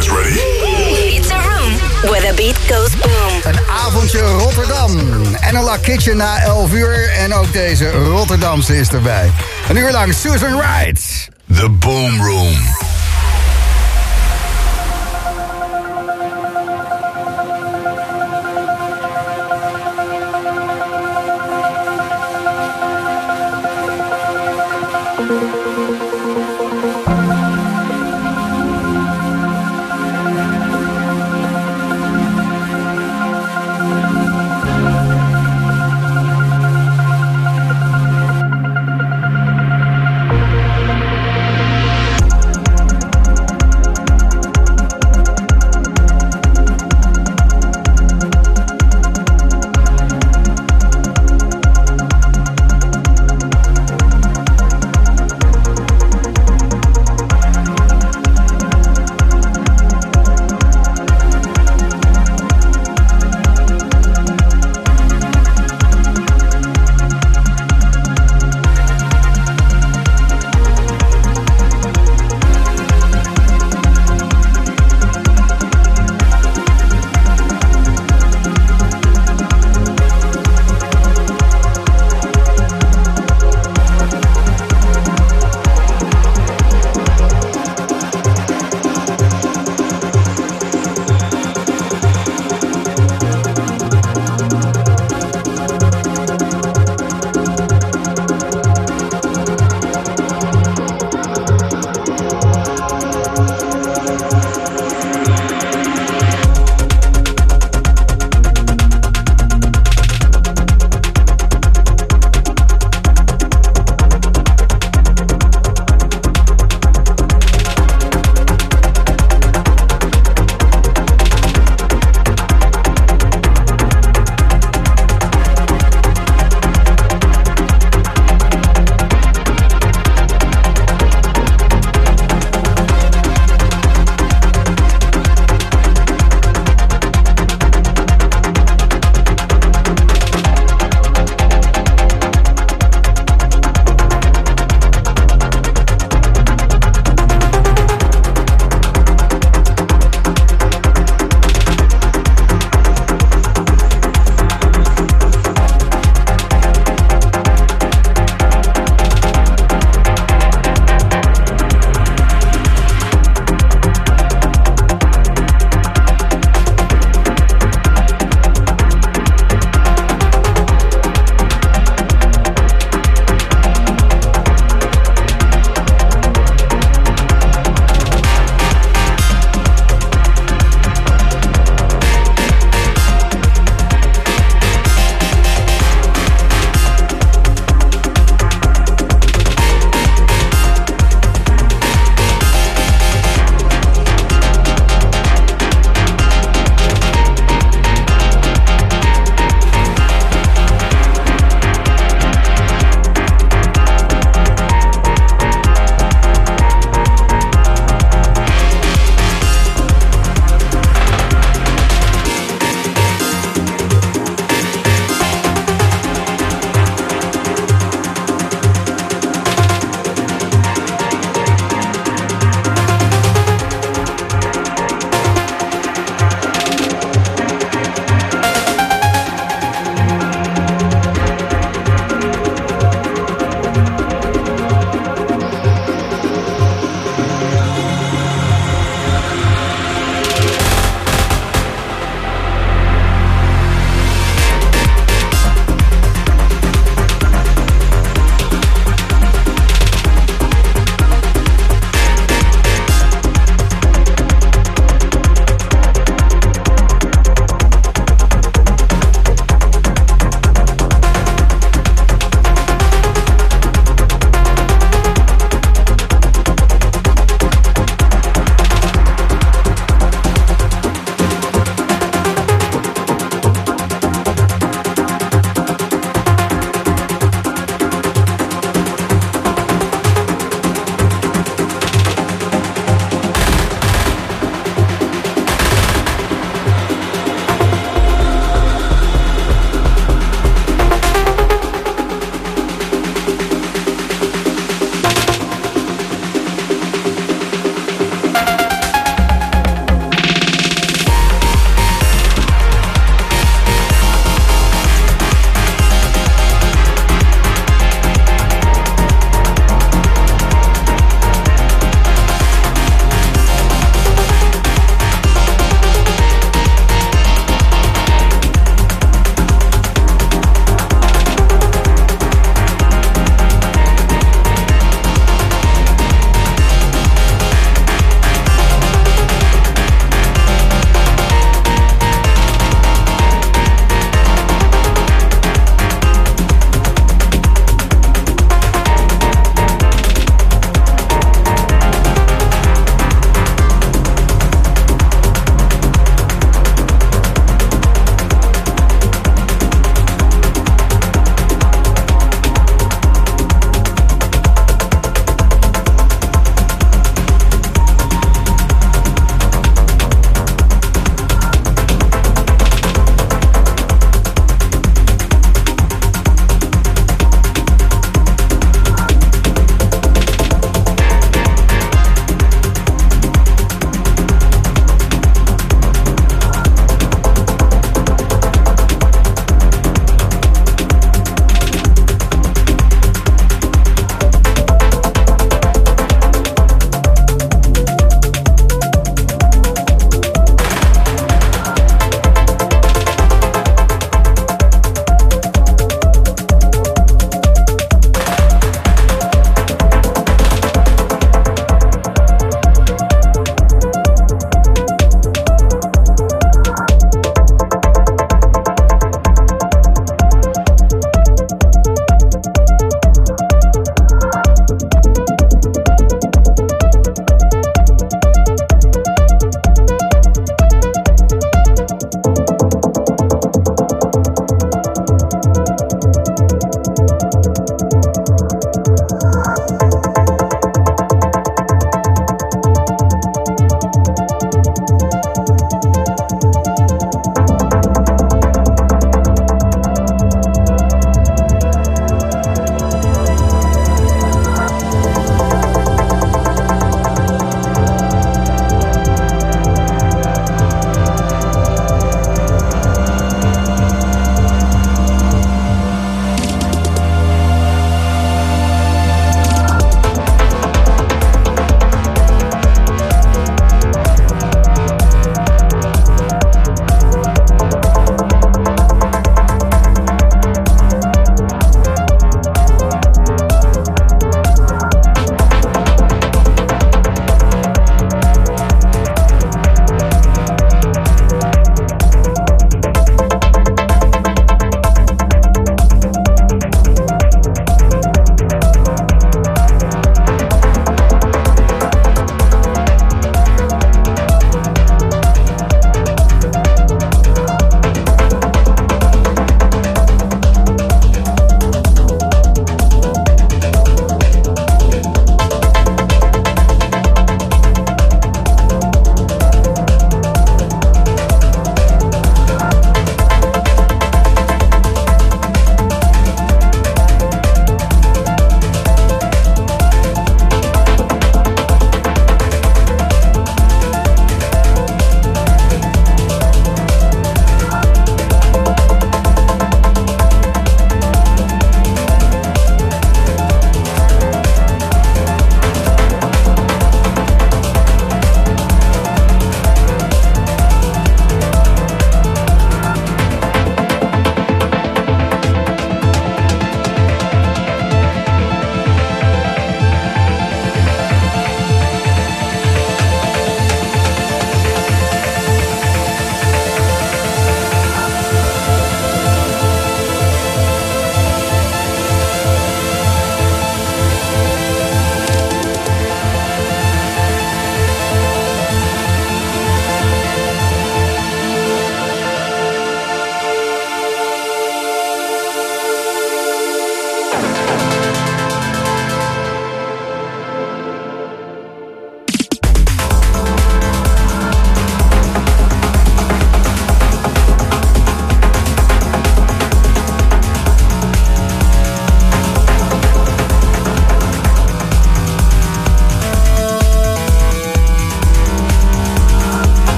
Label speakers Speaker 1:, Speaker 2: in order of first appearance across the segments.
Speaker 1: guys ready?
Speaker 2: It's a room where the beat goes boom.
Speaker 3: Een avondje Rotterdam. Analog Kitchen na 11 uur. En ook deze Rotterdamse is erbij. Een uur lang Susan Wright.
Speaker 1: The Boom Room.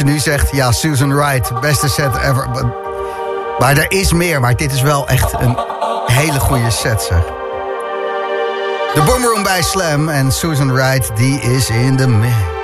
Speaker 3: je nu zegt, ja, Susan Wright, beste set ever. Maar er is meer, maar dit is wel echt een hele goede set, zeg. De Boomroom bij Slam en Susan Wright, die is in de mix.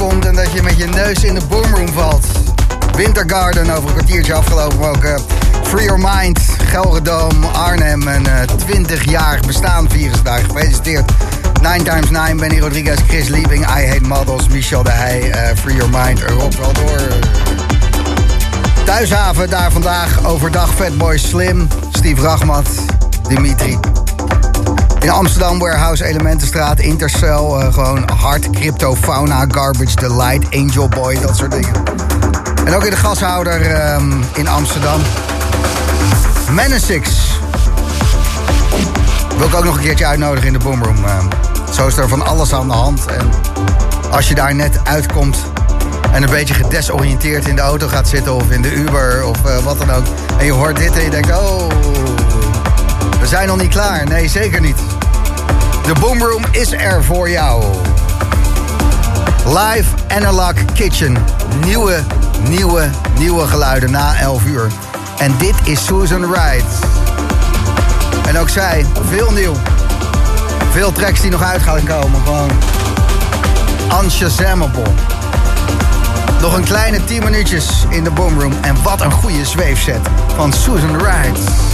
Speaker 3: Komt en dat je met je neus in de boomroom valt. Wintergarden over een kwartiertje afgelopen ook. Uh, Free Your Mind, Gelredome, Arnhem. En uh, 20 jaar bestaan vieren ze daar. Gefeliciteerd. 9 times 9, Benny Rodriguez, Chris Liebing, I Hate Models, Michel de Heij, uh, Free Your Mind, Rob door. Thuishaven daar vandaag, overdag Fatboy Slim, Steve Rachmat, Dimitri. In Amsterdam, Warehouse, Elementenstraat, Intercell, uh, gewoon hard, crypto, fauna, garbage, delight, angel boy, dat soort dingen. En ook in de gashouder um, in Amsterdam. Menasix. Wil ik ook nog een keertje uitnodigen in de Boomroom. Uh, zo is er van alles aan de hand. En als je daar net uitkomt en een beetje gedesoriënteerd in de auto gaat zitten... of in de Uber of uh, wat dan ook... en je hoort dit en je denkt... oh, we zijn nog niet klaar. Nee, zeker niet. De Boomroom is er voor jou. Live Analog Kitchen. Nieuwe, nieuwe, nieuwe geluiden na 11 uur. En dit is Susan Wright. En ook zij, veel nieuw. Veel tracks die nog uit gaan komen. Gewoon unshazamable. Nog een kleine 10 minuutjes in de boomroom. En wat een goede zweefset van Susan Wright.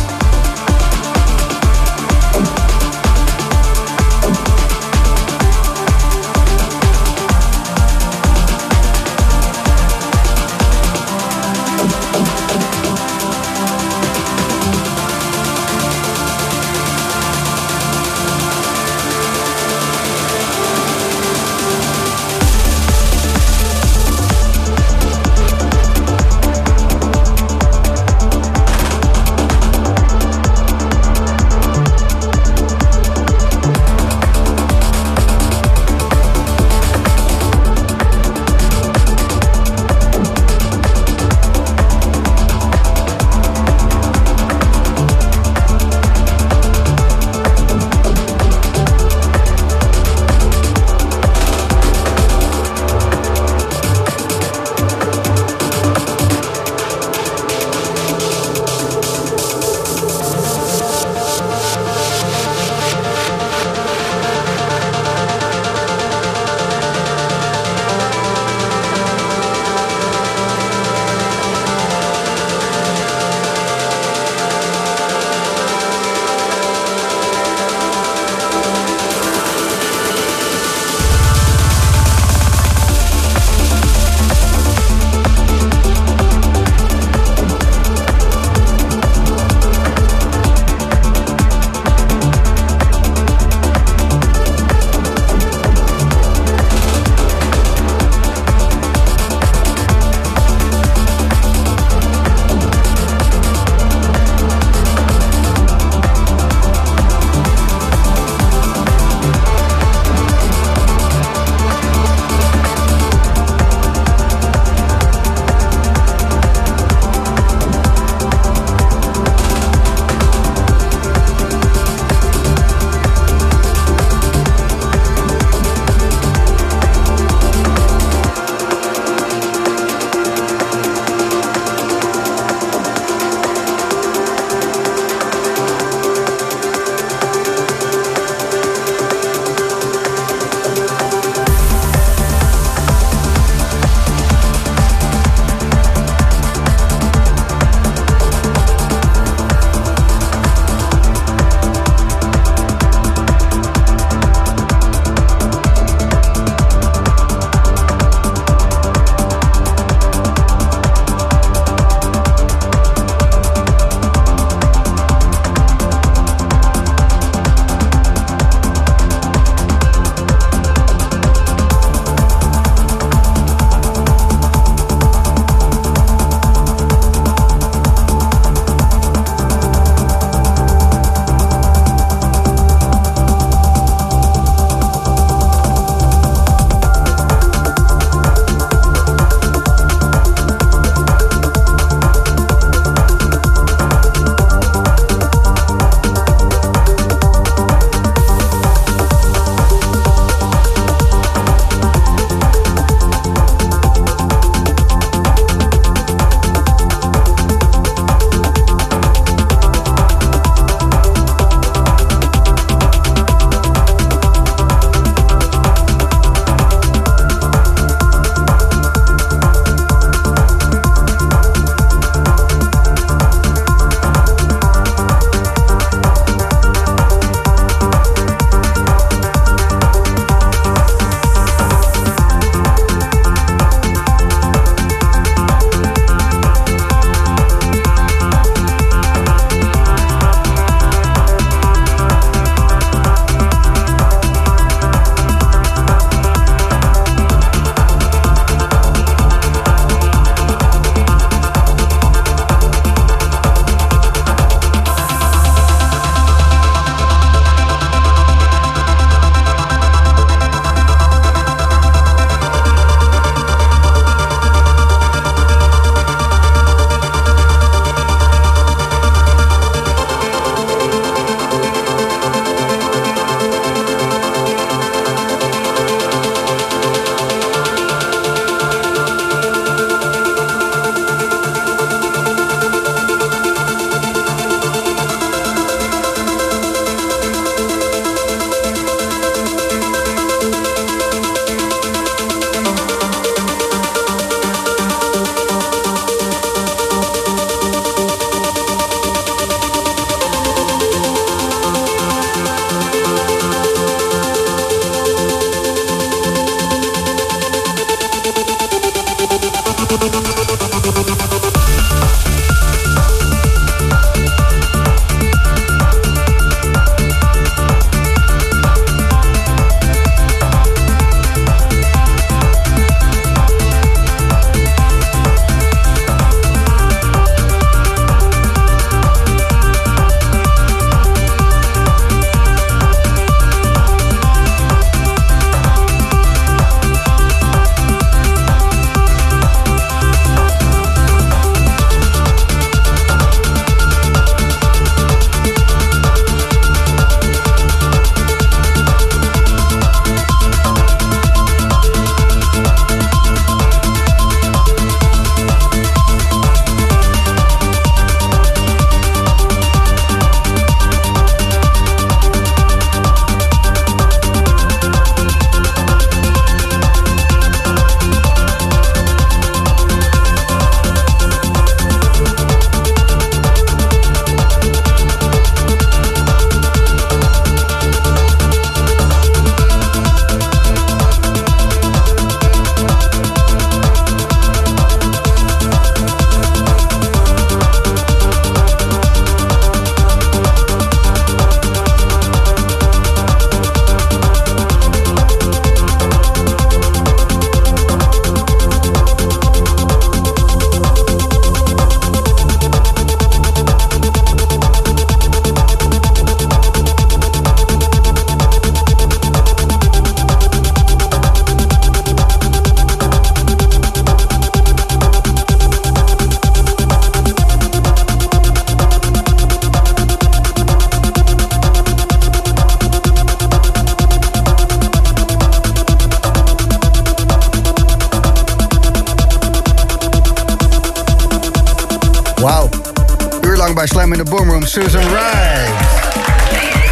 Speaker 3: In de Boomroom, Susan Wright.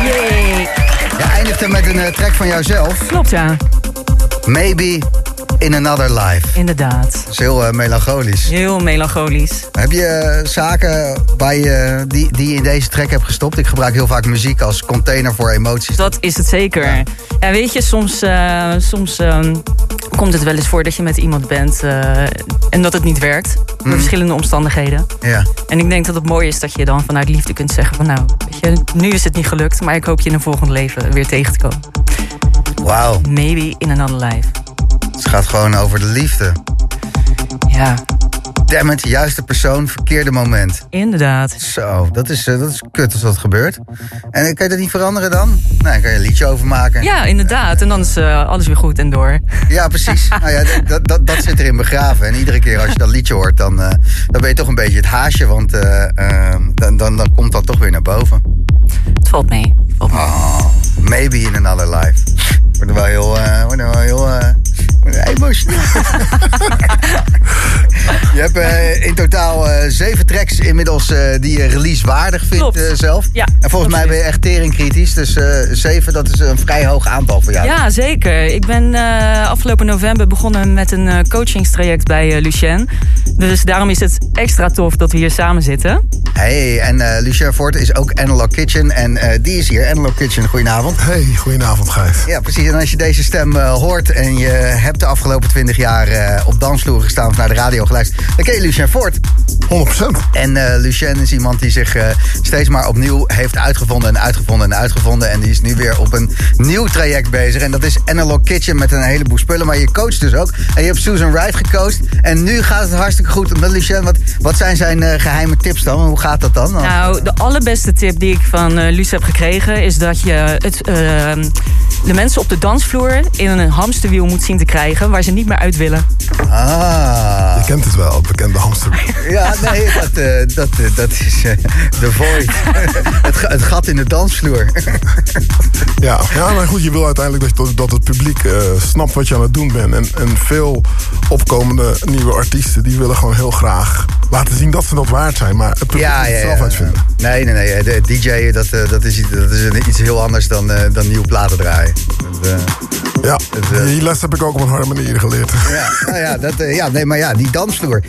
Speaker 4: Yay.
Speaker 3: Je eindigde met een eh, track van jouzelf.
Speaker 4: Klopt, ja.
Speaker 3: Maybe in another life.
Speaker 4: Inderdaad.
Speaker 3: Dat is heel eh, melancholisch.
Speaker 4: Heel melancholisch.
Speaker 3: Heb je eh, zaken je, die, die je in deze track hebt gestopt? Ik gebruik heel vaak muziek als container voor emoties.
Speaker 4: Dat is het zeker. Ja, weet je, soms, soms ehm, komt het wel eens voor dat je met iemand bent en dat het niet werkt. Door verschillende omstandigheden.
Speaker 3: Ja.
Speaker 4: En ik denk dat het mooi is dat je dan vanuit liefde kunt zeggen van nou, weet je, nu is het niet gelukt, maar ik hoop je in een volgend leven weer tegen te komen.
Speaker 3: Wauw.
Speaker 4: Maybe in another life.
Speaker 3: Het gaat gewoon over de liefde.
Speaker 4: Ja,
Speaker 3: Damn it, juiste persoon, verkeerde moment.
Speaker 4: inderdaad.
Speaker 3: Zo, dat is, eh, dat is kut als dat gebeurt. En eh, kan je dat niet veranderen dan? Nee, daar kan je een liedje over maken.
Speaker 4: Ja, inderdaad. En dan is eh, alles weer goed en door.
Speaker 3: Ja, precies. nou ja, dat, dat, dat zit erin begraven. En iedere keer als je dat liedje hoort, dan, dan ben je toch een beetje het haasje. Want eh, eh, dan, dan, dan komt dat toch weer naar boven.
Speaker 4: Het valt mee.
Speaker 3: Oh, maybe in another life. Wordt wel heel, eh, wordt wel heel er emotioneel. je hebt eh, in totaal zeven tracks inmiddels die je releasewaardig vindt
Speaker 4: Klopt.
Speaker 3: eh, zelf.
Speaker 4: Ja,
Speaker 3: en volgens mij ben je echt teringkritisch. Dus zeven, dat is een vrij hoog aantal voor jou.
Speaker 4: Ja, zeker. Ik ben afgelopen november begonnen met een coachingstraject bij Lucien. Dus daarom is het extra tof dat we hier samen zitten.
Speaker 3: Hey, en Lucien Fort is ook Analog Kitchen. En die is hier. Analog Kitchen, goedenavond.
Speaker 5: Hey, goedenavond Gijs.
Speaker 3: Ja, precies. En als je deze stem eh, hoort en je hebt de afgelopen 20 jaar eh, op dansvloer gestaan of naar de radio geluisterd, dan ken je Lucien Fort.
Speaker 5: 100%.
Speaker 3: En eh, Lucien is iemand die zich eh, steeds maar opnieuw heeft uitgevonden en uitgevonden en uitgevonden. En die is nu weer op een nieuw traject bezig. En dat is Analog Kitchen met een heleboel spullen. Maar je coacht dus ook. En je hebt Susan Wright gecoacht. En nu gaat het hartstikke goed met Lucien. Wat, wat zijn zijn eh, geheime tips dan? Hoe gaat dat dan?
Speaker 4: Nou, de allerbeste tip die ik van eh Luus heb gekregen... is dat je het, eh, de mensen op de dansvloer in een hamsterwiel moet zien te krijgen... waar ze niet meer uit willen.
Speaker 3: Ah.
Speaker 5: Je kent het wel, het bekende hamster.
Speaker 3: Ja, nee, dat, eh, dat, eh, dat is eh, de void. het, ga- het gat in de dansvloer.
Speaker 5: Ja, ja, maar goed, je wil uiteindelijk dat, dat het publiek eh, snapt wat je aan het doen bent. En, en veel opkomende nieuwe artiesten, die willen gewoon heel graag laten zien dat ze dat waard zijn. Maar het publiek
Speaker 3: ja,
Speaker 5: moet
Speaker 3: ja,
Speaker 5: het
Speaker 3: ja.
Speaker 5: zelf uitvinden.
Speaker 3: Nee, nee, nee. De DJ, dat, eh, dat, is, iets- dat is een- iets heel anders dan, eh, dan nieuwe platen draaien. Dat, eh,
Speaker 5: Ja,
Speaker 3: Het, eh,
Speaker 5: die les heb ik ook op een harde manier geleerd.
Speaker 3: ja, nou ja, dat, ja, nee, maar ja, die dansvloer,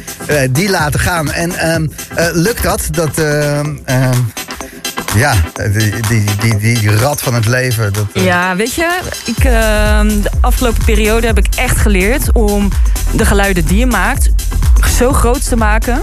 Speaker 3: die laten gaan. En ehm, eh, lukt dat? Dat, ehm, ehm, ja, die, die, die, die, rat van het leven. Dat, eh,
Speaker 4: Ja, weet je, ik, ehm, de afgelopen periode heb ik echt geleerd om de geluiden die je maakt zo groot te maken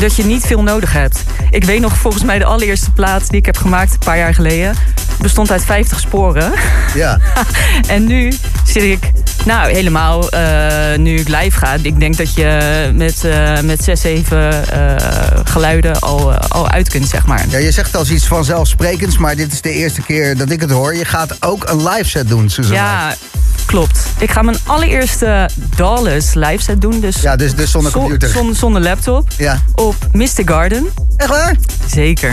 Speaker 4: dat je niet veel nodig hebt. Ik weet nog volgens mij de allereerste plaat die ik heb gemaakt een paar jaar geleden bestond uit 50 sporen.
Speaker 3: ja.
Speaker 4: En nu zit ik, nou helemaal, eh, nu ik live ga. Ik denk dat je met, eh, met zes, zeven eh, geluiden al, al uit kunt, zeg maar.
Speaker 3: Ja, je zegt als iets vanzelfsprekends, maar dit is de eerste keer dat ik het hoor. Je gaat ook een live set doen, Susan.
Speaker 4: Ja, klopt. Ik ga mijn allereerste Dallas live set doen. Dus,
Speaker 3: Ja, dus, dus zonder
Speaker 4: zo-
Speaker 3: computer.
Speaker 4: zon- zonder laptop.
Speaker 3: Ja.
Speaker 4: Op Mr. Garden.
Speaker 3: Echt waar?
Speaker 4: Zeker.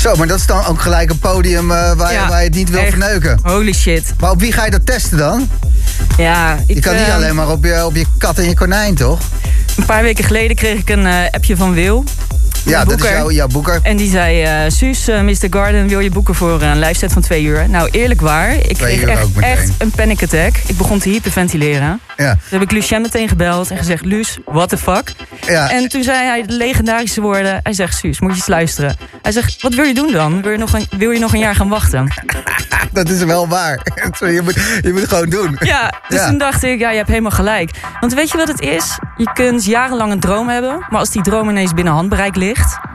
Speaker 3: Zo, maar dat is dan ook gelijk een podium waar, je, waar je het niet wil
Speaker 4: echt.
Speaker 3: verneuken.
Speaker 4: Holy shit.
Speaker 3: Maar op wie ga je dat testen dan?
Speaker 4: Ja, ik,
Speaker 3: Je kan niet
Speaker 4: eh,
Speaker 3: alleen maar op je, op je kat en je konijn, toch?
Speaker 4: Een paar weken geleden kreeg ik een eh, appje van Wil.
Speaker 3: Ja, dat is jouw, jouw boeker.
Speaker 4: En die zei, eh Suus, eh, Mr. Garden, wil je boeken voor een live set van twee uur? Nou, eerlijk waar. Ik kreeg echt, een panic attack. Ik begon te hyperventileren.
Speaker 3: Ja,
Speaker 4: Toen heb ik Lucien meteen gebeld en gezegd, Luus, what the fuck?
Speaker 3: ja.
Speaker 4: En toen zei hij de legendarische woorden. Hij zegt, Suus, moet je eens luisteren. Hij zegt, wat wil je doen dan? Wil je nog een, wil je nog een jaar gaan wachten?
Speaker 3: dat is wel waar. je, moet, je moet het gewoon doen.
Speaker 4: Ja, dus
Speaker 3: Ja.
Speaker 4: toen dacht ik, ja, je hebt helemaal gelijk. Want weet je wat het is? Je kunt jarenlang een droom hebben. Maar als die droom ineens binnen handbereik ligt...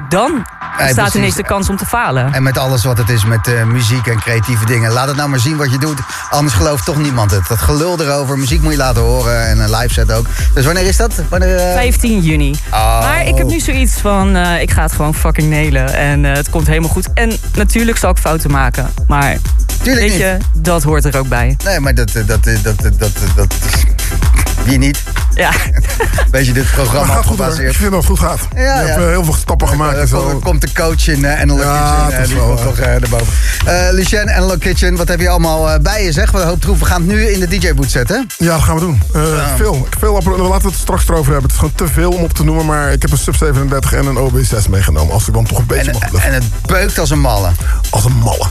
Speaker 4: dan staat
Speaker 3: precies.
Speaker 4: ineens de kans om te falen.
Speaker 3: En met alles wat het is met eh, muziek en creatieve dingen. Laat het nou maar zien wat je doet. Anders gelooft toch niemand het. Dat gelul erover. Muziek moet je laten horen. En een live set ook. Dus wanneer is dat? Wanneer, eh,
Speaker 4: 15 juni.
Speaker 3: Oh.
Speaker 4: Maar ik heb nu zoiets van, eh, ik ga het gewoon fucking nailen. En eh, het komt helemaal goed. En natuurlijk zal ik fouten maken. Maar
Speaker 3: Tuurlijk
Speaker 4: weet
Speaker 3: niet.
Speaker 4: je, dat hoort er ook bij.
Speaker 3: Nee, maar dat, eh, dat, eh, dat, dat, dat, dat, Wie niet?
Speaker 4: Ja,
Speaker 3: Beetje dit
Speaker 5: Maar
Speaker 3: programma
Speaker 5: gaat goed hoor. Ik vind dat het goed gaat.
Speaker 3: Ja,
Speaker 5: je
Speaker 3: ja.
Speaker 5: hebt eh, heel veel stappen gemaakt.
Speaker 3: Eh,
Speaker 5: en
Speaker 3: kom-
Speaker 5: zo.
Speaker 3: komt de coach in uh, Analog
Speaker 5: Ja,
Speaker 3: Kitchen.
Speaker 5: dat
Speaker 3: eh,
Speaker 5: is
Speaker 3: die
Speaker 5: wel,
Speaker 3: komt toch erboven. Lucien, Analog Kitchen, wat heb je allemaal bij je zeg? Wat een hoop. We gaan het nu in de DJ-boot zetten.
Speaker 5: Ja, dat gaan we doen. Eh, Veel. veel appara- Laten we het straks erover hebben. Het is gewoon te veel om op te noemen. Maar ik heb een Sub 37 en een OB6 meegenomen. Als ik dan toch een beetje
Speaker 3: En,
Speaker 5: mag
Speaker 3: en het beukt als een malle.
Speaker 5: Als een malle.